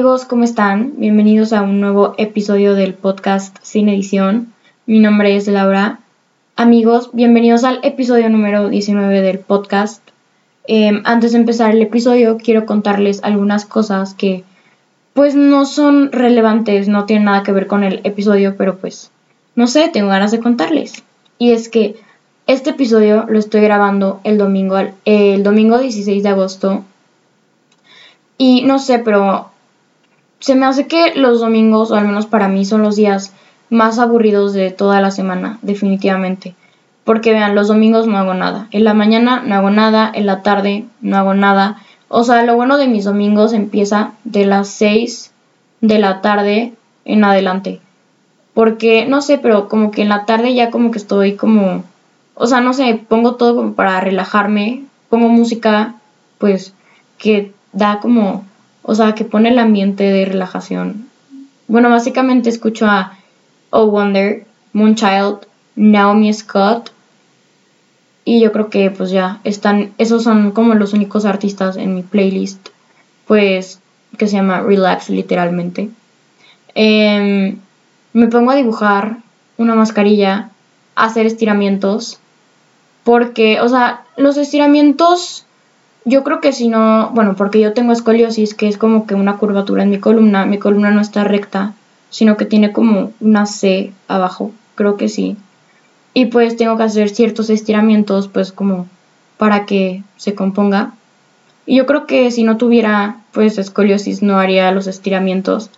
amigos, ¿cómo están? Bienvenidos a un nuevo episodio del podcast Sin Edición. Mi nombre es Laura. Amigos, bienvenidos al episodio número 19 del podcast. Em, antes de empezar el episodio, quiero contarles algunas cosas que pues no son relevantes, no tienen nada que ver con el episodio, pero pues no sé, tengo ganas de contarles. Y es que este episodio lo estoy grabando el domingo, el domingo 16 de agosto. Y no sé, pero se me hace que los domingos, o al menos para mí, son los días más aburridos de toda la semana, definitivamente. Porque vean, los domingos no hago nada. En la mañana no hago nada, en la tarde no hago nada. O sea, lo bueno de mis domingos empieza de las 6 de la tarde en adelante. Porque, no sé, pero como que en la tarde ya como que estoy como... O sea, no sé, pongo todo como para relajarme. Pongo música, pues, que da como... O sea, que pone el ambiente de relajación. Bueno, básicamente escucho a Oh Wonder, Moonchild, Naomi Scott. Y yo creo que pues ya están, esos son como los únicos artistas en mi playlist, pues que se llama Relax literalmente. Em, me pongo a dibujar una mascarilla, hacer estiramientos, porque, o sea, los estiramientos, yo creo que si no, bueno, porque yo tengo escoliosis, que es como que una curvatura en mi columna, mi columna no está recta, sino que tiene como una C abajo, creo que sí. Y pues tengo que hacer ciertos estiramientos, pues como para que se componga. Y yo creo que si no tuviera pues escoliosis no haría los estiramientos.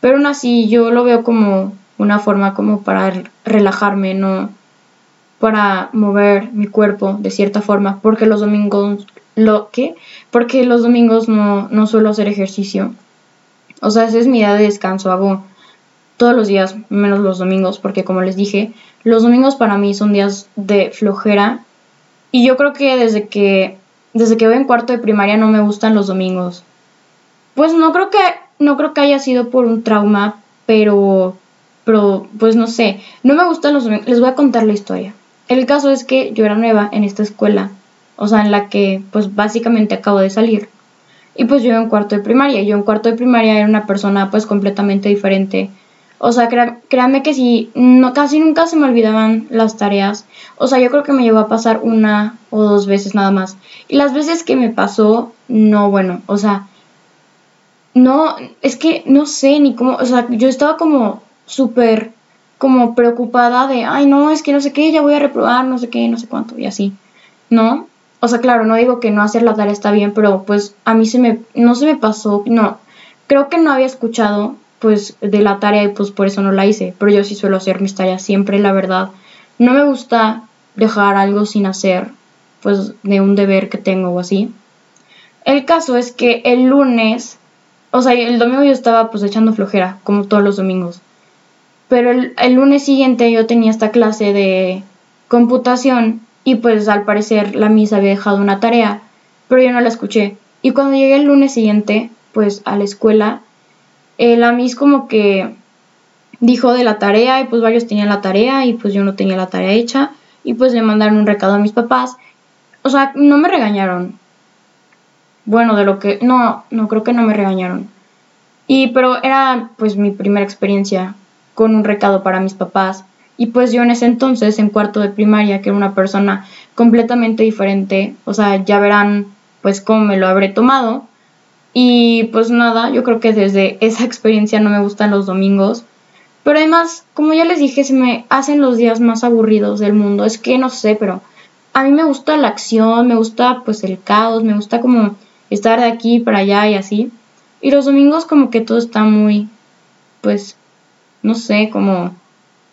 Pero aún así yo lo veo como una forma como para relajarme, no para mover mi cuerpo de cierta forma, porque los domingos lo que porque los domingos no, no suelo hacer ejercicio. O sea, esa es mi día de descanso, hago todos los días, menos los domingos, porque como les dije, los domingos para mí son días de flojera. Y yo creo que desde que desde que voy en cuarto de primaria no me gustan los domingos. Pues no creo que no creo que haya sido por un trauma, pero pero pues no sé, no me gustan los domingos. Les voy a contar la historia. El caso es que yo era nueva en esta escuela, o sea, en la que pues básicamente acabo de salir. Y pues yo en cuarto de primaria, yo en cuarto de primaria era una persona pues completamente diferente o sea, créanme que sí, no, casi nunca se me olvidaban las tareas. O sea, yo creo que me llegó a pasar una o dos veces nada más. Y las veces que me pasó, no, bueno, o sea, no, es que no sé ni cómo, o sea, yo estaba como súper, como preocupada de, ay, no, es que no sé qué, ya voy a reprobar, no sé qué, no sé cuánto, y así, ¿no? O sea, claro, no digo que no hacer la tarea está bien, pero pues a mí se me, no se me pasó, no, creo que no había escuchado pues de la tarea y pues por eso no la hice. Pero yo sí suelo hacer mis tareas siempre, la verdad. No me gusta dejar algo sin hacer, pues de un deber que tengo o así. El caso es que el lunes, o sea, el domingo yo estaba pues echando flojera, como todos los domingos. Pero el, el lunes siguiente yo tenía esta clase de computación y pues al parecer la misa había dejado una tarea, pero yo no la escuché. Y cuando llegué el lunes siguiente, pues a la escuela, la Miss como que dijo de la tarea y pues varios tenían la tarea y pues yo no tenía la tarea hecha y pues le mandaron un recado a mis papás. O sea, no me regañaron. Bueno, de lo que... No, no creo que no me regañaron. Y pero era pues mi primera experiencia con un recado para mis papás. Y pues yo en ese entonces, en cuarto de primaria, que era una persona completamente diferente, o sea, ya verán pues cómo me lo habré tomado. Y pues nada, yo creo que desde esa experiencia no me gustan los domingos. Pero además, como ya les dije, se me hacen los días más aburridos del mundo. Es que no sé, pero a mí me gusta la acción, me gusta pues el caos, me gusta como estar de aquí para allá y así. Y los domingos como que todo está muy, pues, no sé, como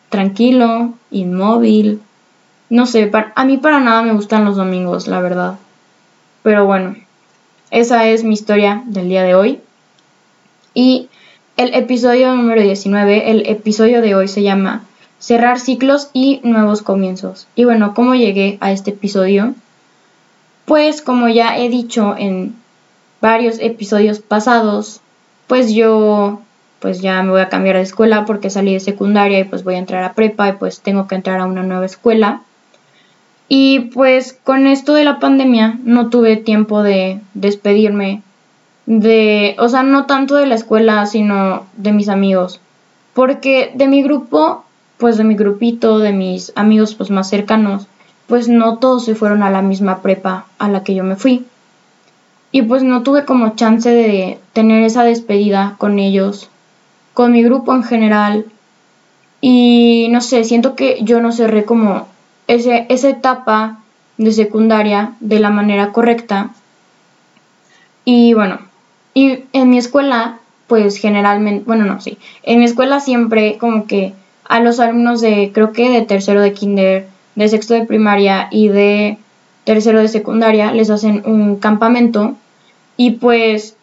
tranquilo, inmóvil. No sé, a mí para nada me gustan los domingos, la verdad. Pero bueno. Esa es mi historia del día de hoy. Y el episodio número 19, el episodio de hoy se llama Cerrar ciclos y nuevos comienzos. Y bueno, ¿cómo llegué a este episodio? Pues como ya he dicho en varios episodios pasados, pues yo pues ya me voy a cambiar de escuela porque salí de secundaria y pues voy a entrar a prepa y pues tengo que entrar a una nueva escuela. Y pues con esto de la pandemia no tuve tiempo de despedirme de, o sea, no tanto de la escuela, sino de mis amigos. Porque de mi grupo, pues de mi grupito, de mis amigos pues más cercanos, pues no todos se fueron a la misma prepa a la que yo me fui. Y pues no tuve como chance de tener esa despedida con ellos, con mi grupo en general. Y no sé, siento que yo no cerré como ese, esa etapa de secundaria de la manera correcta. Y bueno, y en mi escuela, pues generalmente, bueno, no, sí, en mi escuela siempre como que a los alumnos de, creo que de tercero de kinder, de sexto de primaria y de tercero de secundaria les hacen un campamento y pues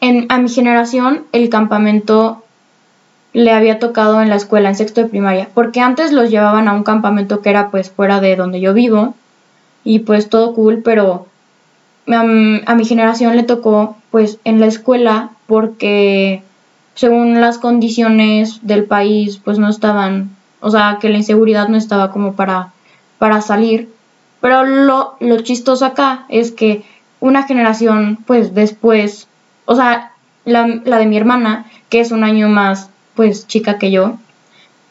en, a mi generación el campamento le había tocado en la escuela en sexto de primaria porque antes los llevaban a un campamento que era pues fuera de donde yo vivo y pues todo cool pero a, mi generación le tocó pues en la escuela porque según las condiciones del país pues no estaban o sea que la inseguridad no estaba como para para salir. Pero lo, lo chistoso acá es que una generación, pues después, o sea, la, la, de mi hermana, que es un año más, pues chica que yo,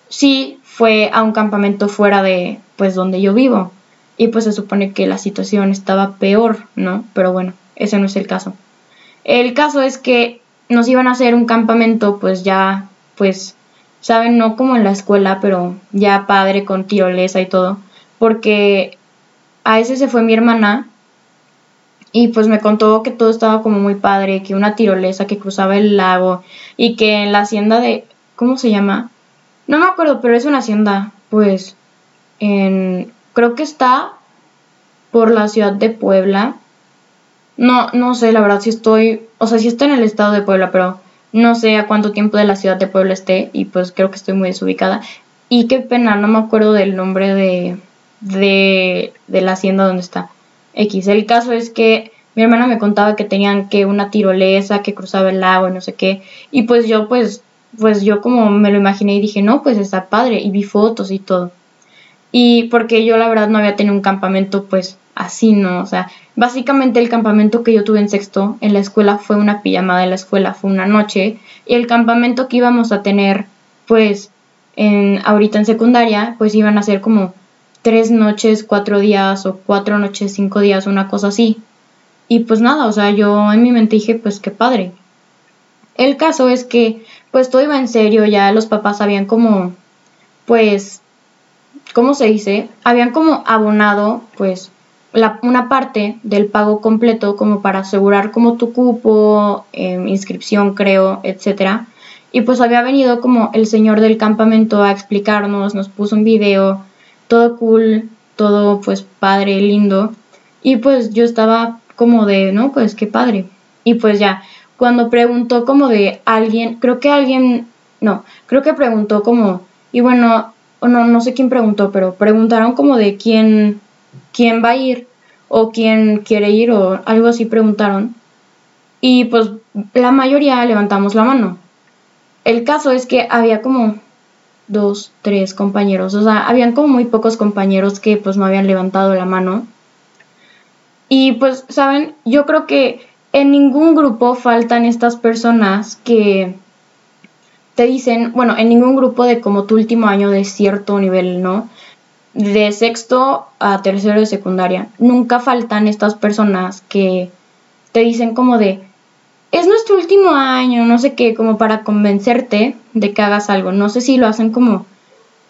sí fue a un campamento fuera de, pues donde yo vivo. Y pues se supone que la situación estaba peor, ¿no? Pero bueno, ese no es el caso. El caso es que nos iban a hacer un campamento, pues ya, pues, saben, no como en la escuela, pero ya padre con tirolesa y todo porque a ese se fue mi hermana y pues me contó que todo estaba como muy padre, que una tirolesa que cruzaba el lago y que en la hacienda de, ¿cómo se llama? No me acuerdo, pero es una hacienda, pues, en, creo que está por la ciudad de Puebla. No, no sé, la verdad, si estoy, o sea, si estoy en el estado de Puebla, pero no sé a cuánto tiempo de la ciudad de Puebla esté y pues creo que estoy muy desubicada. Y qué pena, no me acuerdo del nombre de, de, la hacienda donde está X. El caso es que mi hermana me contaba que tenían que una tirolesa que cruzaba el lago y no sé qué. Y pues yo pues, pues yo como me lo imaginé y dije, no, pues está padre. Y vi fotos y todo. Y porque yo la verdad no había tenido un campamento pues así, ¿no? O sea, básicamente el campamento que yo tuve en sexto en la escuela fue una pijamada de la escuela, fue una noche. Y el campamento que íbamos a tener pues en, ahorita en secundaria pues iban a ser como tres noches, cuatro días o cuatro noches, cinco días, una cosa así. Y pues nada, o sea, yo en mi mente dije, pues qué padre. El caso es que, pues todo iba en serio, ya los papás habían como, pues, ¿cómo se dice? Habían como abonado, pues, la, una parte del pago completo como para asegurar como tu cupo, em, inscripción creo, etcétera. Y pues había venido como el señor del campamento a explicarnos, nos puso un video, todo cool, todo pues padre, lindo. Y pues yo estaba como de, no, pues qué padre. Y pues ya, cuando preguntó como de alguien, creo que alguien, no, creo que preguntó como, y bueno, no, no sé quién preguntó, pero preguntaron como de quién, quién va a ir o quién quiere ir o algo así preguntaron. Y pues la mayoría levantamos la mano. El caso es que había como dos, tres compañeros. O sea, habían como muy pocos compañeros que pues no habían levantado la mano. Y pues, ¿saben? Yo creo que en ningún grupo faltan estas personas que te dicen, bueno, en ningún grupo de como tu último año de cierto nivel, ¿no? De sexto a tercero de secundaria, nunca faltan estas personas que te dicen como de, es nuestro último año, no sé qué, como para convencerte de que hagas algo. No sé si lo hacen como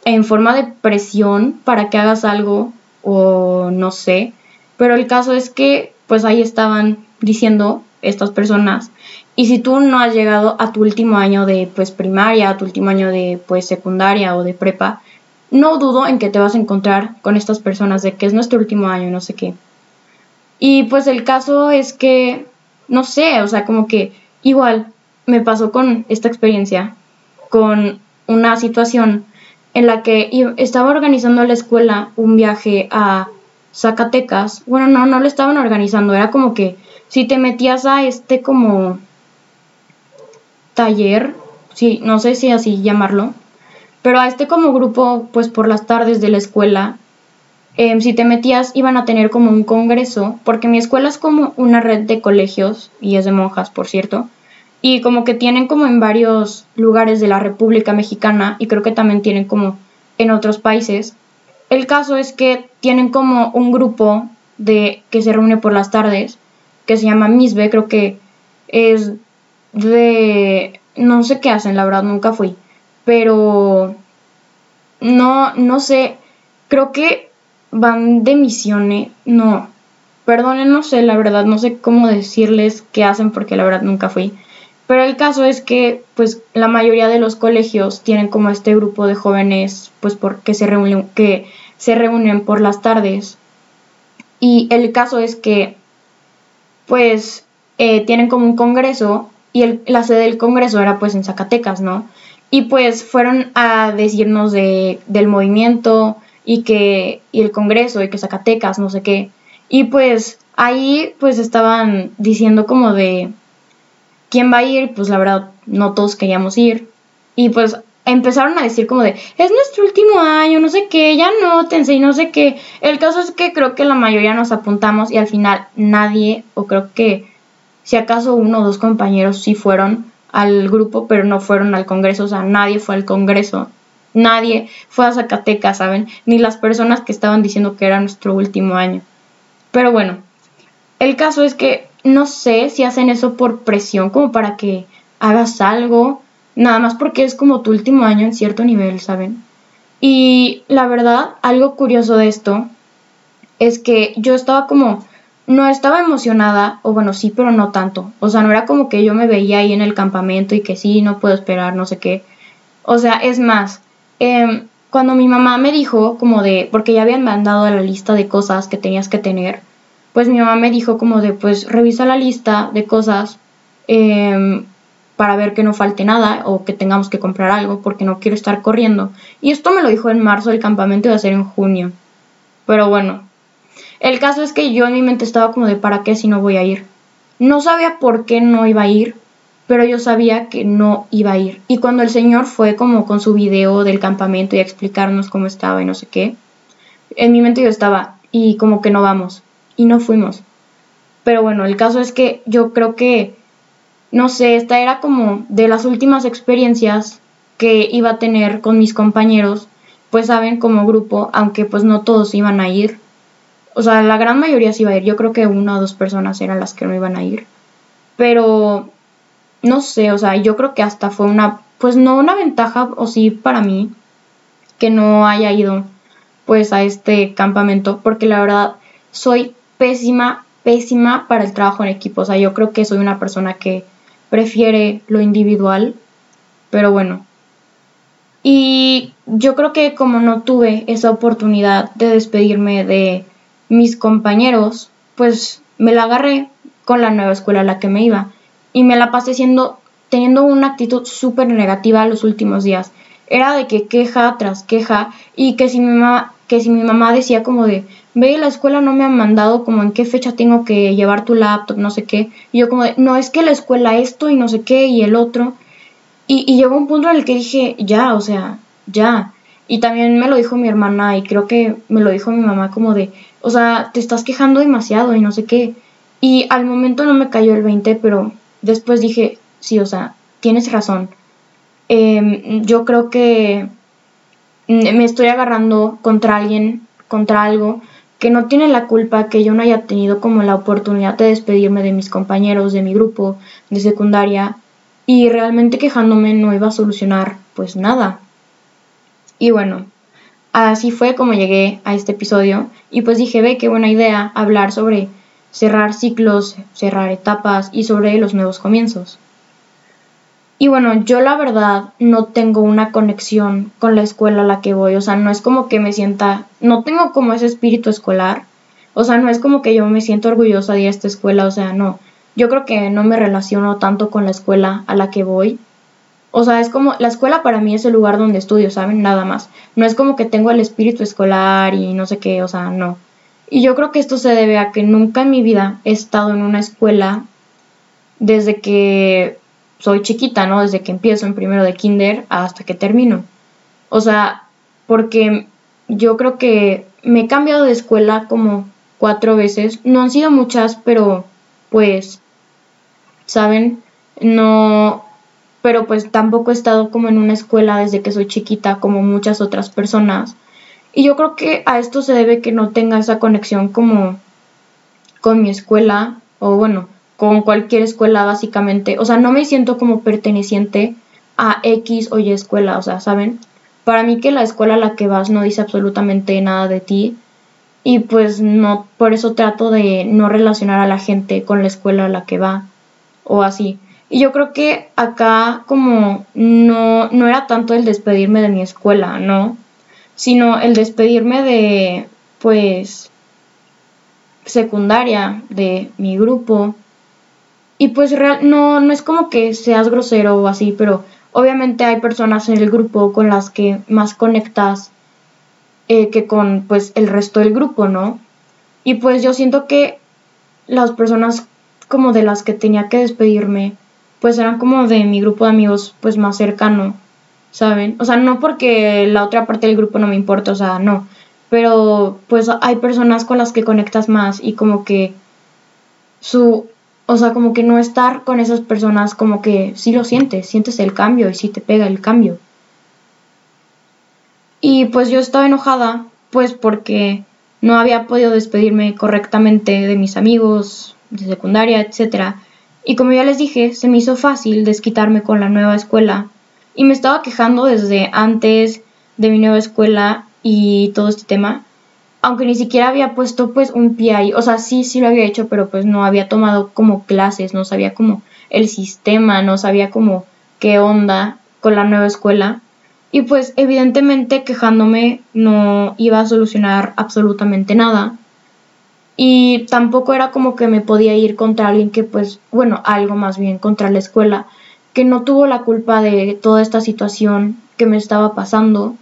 en forma de presión para que hagas algo o no sé. Pero el caso es que pues ahí estaban diciendo estas personas y si tú no has llegado a tu último año de pues primaria, a tu último año de pues secundaria o de prepa, no dudo en que te vas a encontrar con estas personas de que es nuestro último año, no sé qué. Y pues el caso es que no sé, o sea, como que igual me pasó con esta experiencia, con una situación en la que estaba organizando la escuela un viaje a Zacatecas. Bueno, no, no lo estaban organizando, era como que si te metías a este como taller, sí, no sé si así llamarlo, pero a este como grupo, pues por las tardes de la escuela, em, si te metías iban a tener como un congreso, porque mi escuela es como una red de colegios, y es de monjas, por cierto, y como que tienen como en varios lugares de la República Mexicana, y creo que también tienen como en otros países. El caso es que tienen como un grupo de que se reúne por las tardes, que se llama Misbe, creo que es de no sé qué hacen, la verdad nunca fui, pero no no sé, creo que van de misiones, no. Perdonen, no sé, la verdad no sé cómo decirles qué hacen porque la verdad nunca fui. Pero el caso es que pues la mayoría de los colegios tienen como este grupo de jóvenes pues porque se reúnen que se reúnen por las tardes. Y el caso es que pues eh, tienen como un congreso y el, la sede del congreso era pues en Zacatecas, ¿no? Y pues fueron a decirnos de, del movimiento y que y el congreso y que Zacatecas, no sé qué. Y pues ahí pues estaban diciendo como de quién va a ir, pues la verdad no todos queríamos ir. Y pues empezaron a decir como de, es nuestro último año, no sé qué, ya nótense y no sé qué. El caso es que creo que la mayoría nos apuntamos y al final nadie, o creo que si acaso uno o dos compañeros sí fueron al grupo, pero no fueron al Congreso, o sea, nadie fue al Congreso. Nadie fue a Zacatecas, ¿saben? Ni las personas que estaban diciendo que era nuestro último año. Pero bueno, el caso es que no sé si hacen eso por presión, como para que hagas algo, nada más porque es como tu último año en cierto nivel, ¿saben? Y la verdad, algo curioso de esto es que yo estaba como, no estaba emocionada, o bueno, sí, pero no tanto. O sea, no era como que yo me veía ahí en el campamento y que sí, no puedo esperar, no sé qué. O sea, es más, em, cuando mi mamá me dijo como de, porque ya habían mandado la lista de cosas que tenías que tener, pues mi mamá me dijo como de, pues revisa la lista de cosas eh, para ver que no falte nada o que tengamos que comprar algo porque no quiero estar corriendo. Y esto me lo dijo en marzo, el campamento iba a ser en junio. Pero bueno, el caso es que yo en mi mente estaba como de para qué si no voy a ir. No sabía por qué no iba a ir, pero yo sabía que no iba a ir. Y cuando el señor fue como con su video del campamento y a explicarnos cómo estaba y no sé qué, en mi mente yo estaba y como que no vamos y no fuimos. Pero bueno, el caso es que yo creo que no sé, esta era como de las últimas experiencias que iba a tener con mis compañeros, pues saben, como grupo, aunque pues no todos iban a ir. O sea, la gran mayoría sí iba a ir. Yo creo que una o dos personas eran las que no iban a ir. Pero, no sé, o sea, yo creo que hasta fue una, pues no una ventaja, o sí para mí, que no haya ido pues a este campamento, porque la verdad soy pésima, pésima para el trabajo en equipo. O sea, yo creo que soy una persona que prefiere lo individual, pero bueno. Y yo creo que como no tuve esa oportunidad de despedirme de mis compañeros, pues me la agarré con la nueva escuela a la que me iba y me la pasé siendo teniendo una actitud súper negativa los últimos días. Era de que queja tras queja y que si mi mamá, que si mi mamá decía como de, ve, la escuela no me han mandado como en qué fecha tengo que llevar tu laptop, no sé qué. Y yo como de, no, es que la escuela esto y no sé qué y el otro. Y, llegó un punto en el que dije, ya, o sea, ya. Y también me lo dijo mi hermana y creo que me lo dijo mi mamá como de, o sea, te estás quejando demasiado y no sé qué. Y al momento no me cayó el 20, pero después dije, sí, o sea, tienes razón. Em, yo creo que me estoy agarrando contra alguien, contra algo, que no tiene la culpa que yo no haya tenido como la oportunidad de despedirme de mis compañeros, de mi grupo, de secundaria, y realmente quejándome no iba a solucionar pues nada. Y bueno, así fue como llegué a este episodio y pues dije, ve qué buena idea hablar sobre cerrar ciclos, cerrar etapas y sobre los nuevos comienzos. Y bueno, yo la verdad no tengo una conexión con la escuela a la que voy, o sea, no es como que me sienta, no tengo como ese espíritu escolar, o sea, no es como que yo me siento orgullosa de esta escuela, o sea, no, yo creo que no me relaciono tanto con la escuela a la que voy. O sea, es como, la escuela para mí es el lugar donde estudio, ¿saben? Nada más. No es como que tengo el espíritu escolar y no sé qué, o sea, no. Y yo creo que esto se debe a que nunca en mi vida he estado en una escuela desde que soy chiquita, ¿no? Desde que empiezo en primero de kinder hasta que termino. O sea, porque yo creo que me he cambiado de escuela como cuatro veces. No han sido muchas, pero pues, ¿saben? No, pero pues tampoco he estado como en una escuela desde que soy chiquita como muchas otras personas. Y yo creo que a esto se debe que no tenga esa conexión como con mi escuela o bueno, con cualquier escuela básicamente. O sea, no me siento como perteneciente a X o Y escuela, o sea, ¿saben? Para mí que la escuela a la que vas no dice absolutamente nada de ti y pues no, por eso trato de no relacionar a la gente con la escuela a la que va o así. Y yo creo que acá como no, no era tanto el despedirme de mi escuela, ¿no? Sino el despedirme de, pues, secundaria, de mi grupo. Y pues real, no, no es como que seas grosero o así, pero obviamente hay personas en el grupo con las que más conectas eh, que con pues el resto del grupo, ¿no? Y pues yo siento que las personas como de las que tenía que despedirme, pues eran como de mi grupo de amigos pues más cercano, ¿saben? O sea, no porque la otra parte del grupo no me importa, o sea, no, pero pues hay personas con las que conectas más y como que su, o sea, como que no estar con esas personas, como que sí lo sientes, sientes el cambio y sí te pega el cambio. Y pues yo estaba enojada, pues porque no había podido despedirme correctamente de mis amigos de secundaria, etc. Y como ya les dije, se me hizo fácil desquitarme con la nueva escuela. Y me estaba quejando desde antes de mi nueva escuela y todo este tema. Aunque ni siquiera había puesto pues un pie ahí. O sea, sí, sí lo había hecho, pero pues no había tomado como clases, no sabía como el sistema, no sabía como qué onda con la nueva escuela. Y pues evidentemente quejándome no iba a solucionar absolutamente nada. Y tampoco era como que me podía ir contra alguien que pues, bueno, algo más bien contra la escuela, que no tuvo la culpa de toda esta situación que me estaba pasando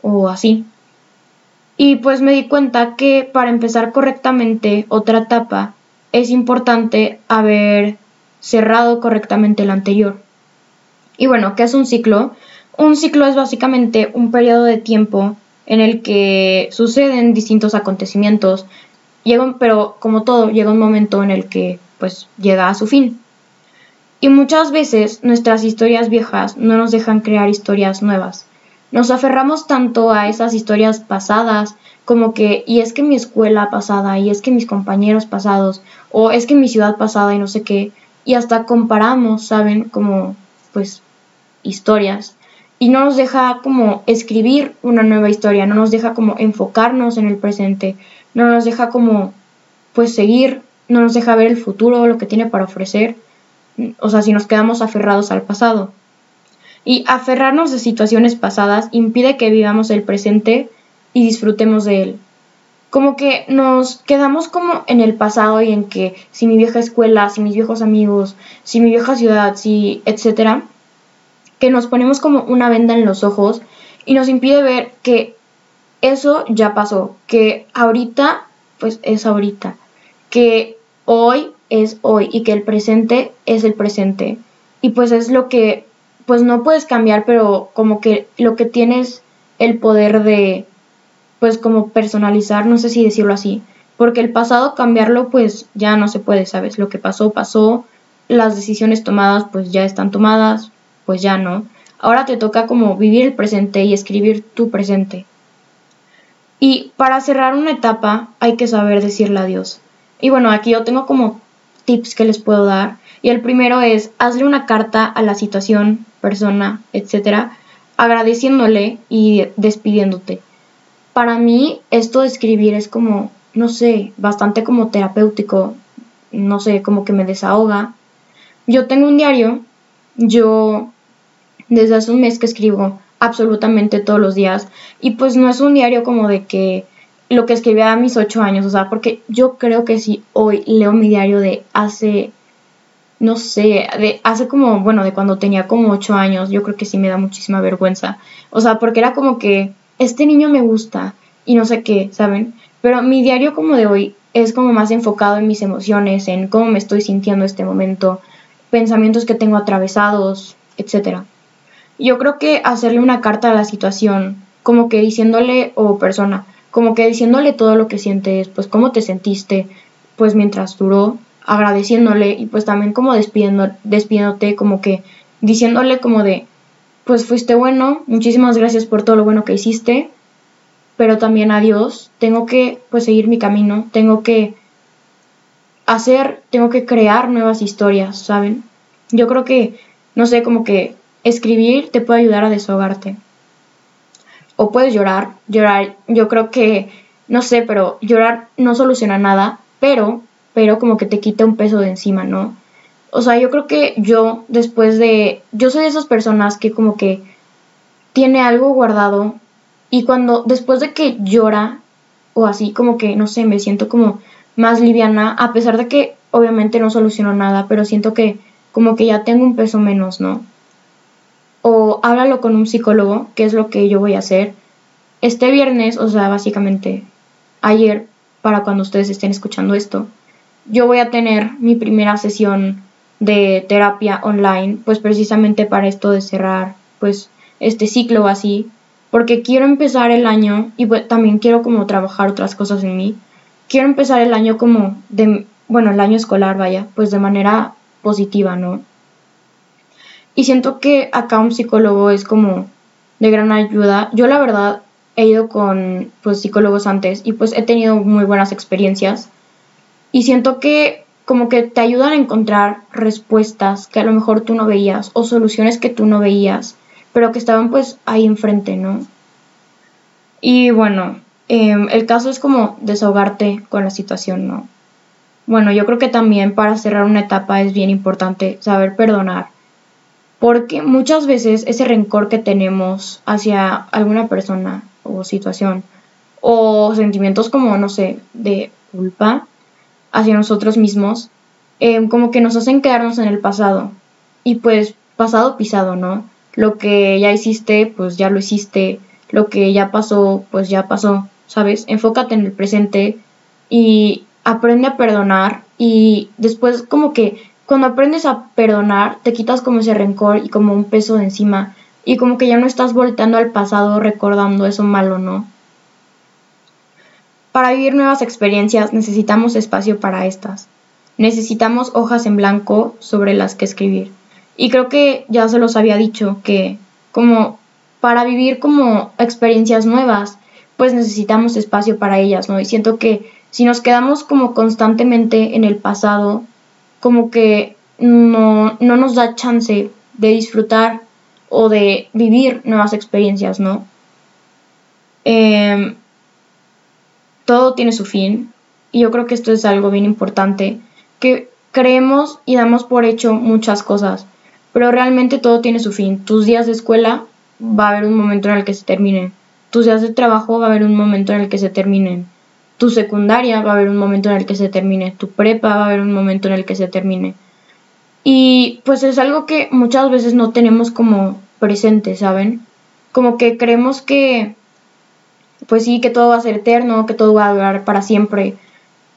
o así. Y pues me di cuenta que para empezar correctamente otra etapa es importante haber cerrado correctamente la anterior. Y bueno, ¿qué es un ciclo? Un ciclo es básicamente un periodo de tiempo en el que suceden distintos acontecimientos, llega, pero como todo, llega un momento en el que pues llega a su fin. Y muchas veces nuestras historias viejas no nos dejan crear historias nuevas. Nos aferramos tanto a esas historias pasadas como que, y es que mi escuela pasada, y es que mis compañeros pasados, o es que mi ciudad pasada y no sé qué, y hasta comparamos, ¿saben? Como pues historias y no nos deja como escribir una nueva historia, no nos deja como enfocarnos en el presente, no nos deja como pues seguir, no nos deja ver el futuro, lo que tiene para ofrecer, o sea, si nos quedamos aferrados al pasado. Y aferrarnos de situaciones pasadas impide que vivamos el presente y disfrutemos de él. Como que nos quedamos como en el pasado y en que si mi vieja escuela, si mis viejos amigos, si mi vieja ciudad, si etcétera, que nos ponemos como una venda en los ojos y nos impide ver que eso ya pasó, que ahorita pues es ahorita, que hoy es hoy y que el presente es el presente. Y pues es lo que pues no puedes cambiar, pero como que lo que tienes el poder de pues como personalizar, no sé si decirlo así, porque el pasado cambiarlo pues ya no se puede, ¿sabes? Lo que pasó pasó, las decisiones tomadas pues ya están tomadas, pues ya no. Ahora te toca como vivir el presente y escribir tu presente. Y para cerrar una etapa hay que saber decirle adiós. Y bueno, aquí yo tengo como tips que les puedo dar. Y el primero es, hazle una carta a la situación, persona, etcétera, agradeciéndole y despidiéndote. Para mí, esto de escribir es como, no sé, bastante como terapéutico, no sé, como que me desahoga. Yo tengo un diario yo desde hace un mes que escribo absolutamente todos los días y pues no es un diario como de que lo que escribía a mis ocho años, o sea, porque yo creo que si hoy leo mi diario de hace, no sé, de hace como, bueno, de cuando tenía como ocho años, yo creo que sí me da muchísima vergüenza, o sea, porque era como que este niño me gusta y no sé qué, ¿saben? Pero mi diario como de hoy es como más enfocado en mis emociones, en cómo me estoy sintiendo este momento, pensamientos que tengo atravesados, etc. Yo creo que hacerle una carta a la situación, como que diciéndole, o persona, como que diciéndole todo lo que sientes, pues cómo te sentiste, pues mientras duró, agradeciéndole y pues también como despidiendo, despidiéndote, como que diciéndole como de, pues fuiste bueno, muchísimas gracias por todo lo bueno que hiciste, pero también adiós, tengo que pues seguir mi camino, tengo que hacer, tengo que crear nuevas historias, ¿saben? Yo creo que, no sé, como que escribir te puede ayudar a desahogarte. O puedes llorar, llorar, yo creo que, no sé, pero llorar no soluciona nada, pero, pero como que te quita un peso de encima, ¿no? O sea, yo creo que yo, después de, yo soy de esas personas que como que tiene algo guardado y cuando, después de que llora o así, como que, no sé, me siento como más liviana, a pesar de que obviamente no soluciono nada, pero siento que como que ya tengo un peso menos, ¿no? O háblalo con un psicólogo, que es lo que yo voy a hacer. Este viernes, o sea, básicamente ayer, para cuando ustedes estén escuchando esto, yo voy a tener mi primera sesión de terapia online, pues precisamente para esto de cerrar, pues, este ciclo así, porque quiero empezar el año y pues, también quiero como trabajar otras cosas en mí quiero empezar el año como de, bueno, el año escolar, vaya, pues de manera positiva, ¿no? Y siento que acá un psicólogo es como de gran ayuda. Yo la verdad he ido con pues psicólogos antes y pues he tenido muy buenas experiencias y siento que como que te ayudan a encontrar respuestas que a lo mejor tú no veías o soluciones que tú no veías, pero que estaban pues ahí enfrente, ¿no? Y bueno, Em, el caso es como desahogarte con la situación, ¿no? Bueno, yo creo que también para cerrar una etapa es bien importante saber perdonar, porque muchas veces ese rencor que tenemos hacia alguna persona o situación, o sentimientos como, no sé, de culpa hacia nosotros mismos, em, como que nos hacen quedarnos en el pasado. Y pues pasado pisado, ¿no? Lo que ya hiciste, pues ya lo hiciste. Lo que ya pasó, pues ya pasó. ¿sabes? Enfócate en el presente y aprende a perdonar y después como que cuando aprendes a perdonar te quitas como ese rencor y como un peso de encima y como que ya no estás volteando al pasado recordando eso malo, ¿no? Para vivir nuevas experiencias necesitamos espacio para estas. Necesitamos hojas en blanco sobre las que escribir. Y creo que ya se los había dicho que como para vivir como experiencias nuevas pues necesitamos espacio para ellas, ¿no? Y siento que si nos quedamos como constantemente en el pasado, como que no, no nos da chance de disfrutar o de vivir nuevas experiencias, ¿no? Em, todo tiene su fin y yo creo que esto es algo bien importante, que creemos y damos por hecho muchas cosas, pero realmente todo tiene su fin. Tus días de escuela va a haber un momento en el que se terminen tus días de trabajo va a haber un momento en el que se terminen. Tu secundaria va a haber un momento en el que se termine. Tu prepa va a haber un momento en el que se termine. Y pues es algo que muchas veces no tenemos como presente, ¿saben? Como que creemos que, pues sí, que todo va a ser eterno, que todo va a durar para siempre.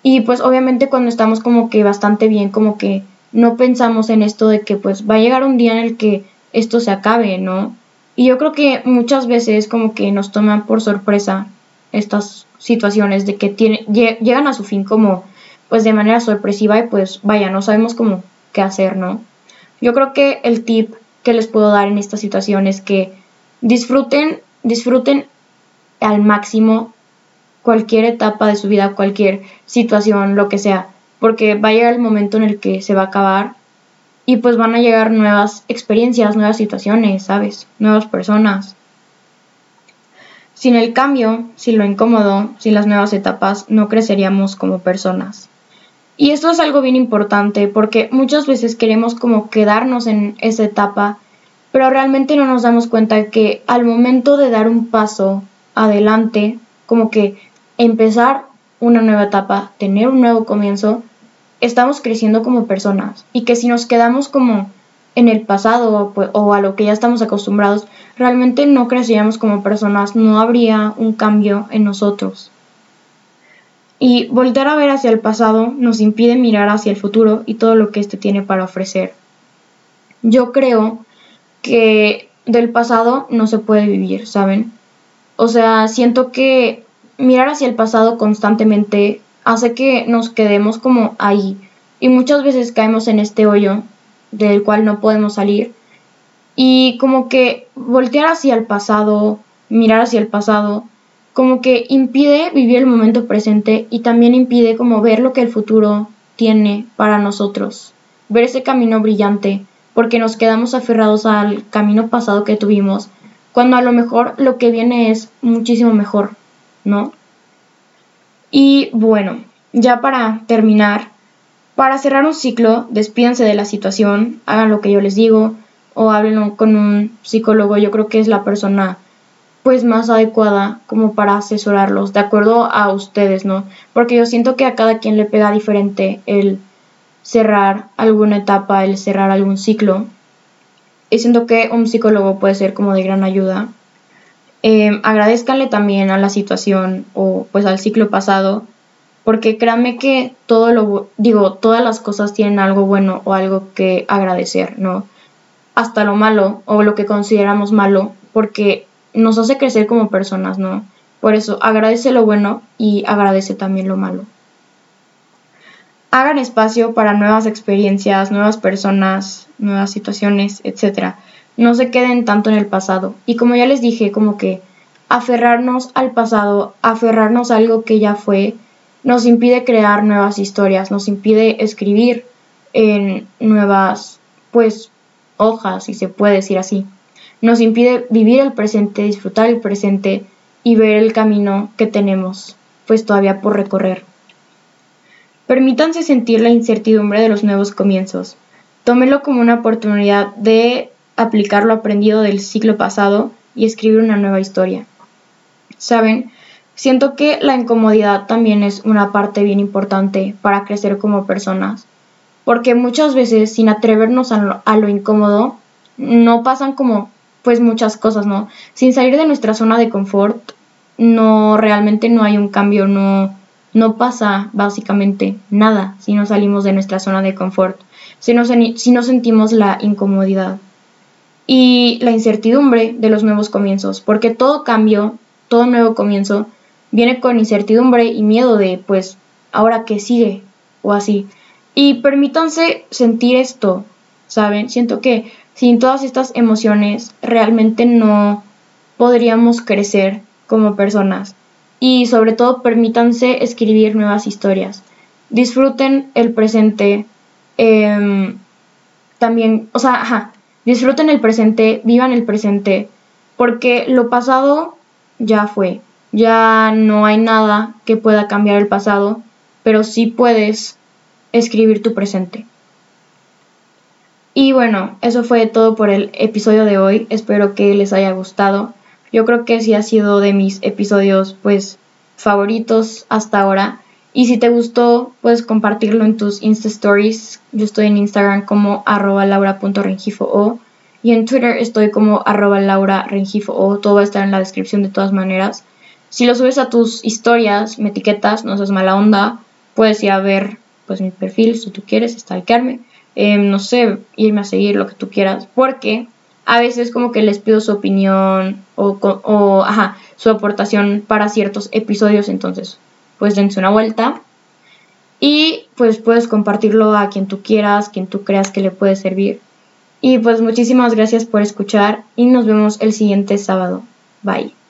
Y pues obviamente cuando estamos como que bastante bien, como que no pensamos en esto de que pues va a llegar un día en el que esto se acabe, ¿no? Y yo creo que muchas veces como que nos toman por sorpresa estas situaciones de que llegan a su fin como pues de manera sorpresiva y pues vaya, no sabemos cómo qué hacer, ¿no? Yo creo que el tip que les puedo dar en esta situación es que disfruten, disfruten al máximo cualquier etapa de su vida, cualquier situación, lo que sea, porque va a llegar el momento en el que se va a acabar y pues van a llegar nuevas experiencias, nuevas situaciones, ¿sabes? Nuevas personas. Sin el cambio, sin lo incómodo, sin las nuevas etapas, no creceríamos como personas. Y esto es algo bien importante porque muchas veces queremos como quedarnos en esa etapa, pero realmente no nos damos cuenta que al momento de dar un paso adelante, como que empezar una nueva etapa, tener un nuevo comienzo, estamos creciendo como personas y que si nos quedamos como en el pasado pues, o a lo que ya estamos acostumbrados, realmente no creceríamos como personas, no habría un cambio en nosotros. Y volver a ver hacia el pasado nos impide mirar hacia el futuro y todo lo que éste tiene para ofrecer. Yo creo que del pasado no se puede vivir, ¿saben? O sea, siento que mirar hacia el pasado constantemente hace que nos quedemos como ahí. Y muchas veces caemos en este hoyo del cual no podemos salir. Y como que voltear hacia el pasado, mirar hacia el pasado, como que impide vivir el momento presente y también impide como ver lo que el futuro tiene para nosotros, ver ese camino brillante, porque nos quedamos aferrados al camino pasado que tuvimos, cuando a lo mejor lo que viene es muchísimo mejor, ¿no? Y bueno, ya para terminar, para cerrar un ciclo, despídanse de la situación, hagan lo que yo les digo, o hablen con un psicólogo, yo creo que es la persona pues más adecuada como para asesorarlos de acuerdo a ustedes, ¿no? Porque yo siento que a cada quien le pega diferente el cerrar alguna etapa, el cerrar algún ciclo. Y siento que un psicólogo puede ser como de gran ayuda. Eh, agradezcanle también a la situación o pues al ciclo pasado, porque créanme que todo lo, digo, todas las cosas tienen algo bueno o algo que agradecer, ¿no? hasta lo malo o lo que consideramos malo, porque nos hace crecer como personas, ¿no? Por eso, agradece lo bueno y agradece también lo malo. Hagan espacio para nuevas experiencias, nuevas personas, nuevas situaciones, etc. No se queden tanto en el pasado. Y como ya les dije, como que aferrarnos al pasado, aferrarnos a algo que ya fue, nos impide crear nuevas historias, nos impide escribir en nuevas, pues, hojas, si se puede decir así. Nos impide vivir el presente, disfrutar el presente y ver el camino que tenemos, pues todavía por recorrer. Permítanse sentir la incertidumbre de los nuevos comienzos. Tómelo como una oportunidad de aplicar lo aprendido del ciclo pasado y escribir una nueva historia. Saben, siento que la incomodidad también es una parte bien importante para crecer como personas porque muchas veces sin atrevernos a lo, incómodo, no pasan como pues muchas cosas, ¿no? Sin salir de nuestra zona de confort, no realmente no hay un cambio, no, no pasa básicamente nada si no salimos de nuestra zona de confort, si no, si no sentimos la incomodidad y la incertidumbre de los nuevos comienzos, porque todo cambio, todo nuevo comienzo viene con incertidumbre y miedo de pues ahora qué sigue o así. Y permítanse sentir esto, ¿saben? Siento que sin todas estas emociones realmente no podríamos crecer como personas. Y sobre todo permítanse escribir nuevas historias. Disfruten el presente. Em, también, o sea, ajá, disfruten el presente, vivan el presente, porque lo pasado ya fue. Ya no hay nada que pueda cambiar el pasado, pero sí puedes escribir tu presente. Y bueno, eso fue todo por el episodio de hoy. Espero que les haya gustado. Yo creo que sí ha sido de mis episodios pues favoritos hasta ahora. Y si te gustó, puedes compartirlo en tus Insta Stories. Yo estoy en Instagram como arroba laura.rengifo y en Twitter estoy como arroba laurarengifo. Todo va a estar en la descripción de todas maneras. Si lo subes a tus historias, me etiquetas, no seas mala onda, puedes ir a ver pues mi perfil, si tú quieres, stalkearme, eh, no sé, irme a seguir lo que tú quieras, porque a veces como que les pido su opinión o, su aportación para ciertos episodios, entonces pues dense una vuelta y pues puedes compartirlo a quien tú quieras, quien tú creas que le puede servir. Y pues muchísimas gracias por escuchar y nos vemos el siguiente sábado. Bye.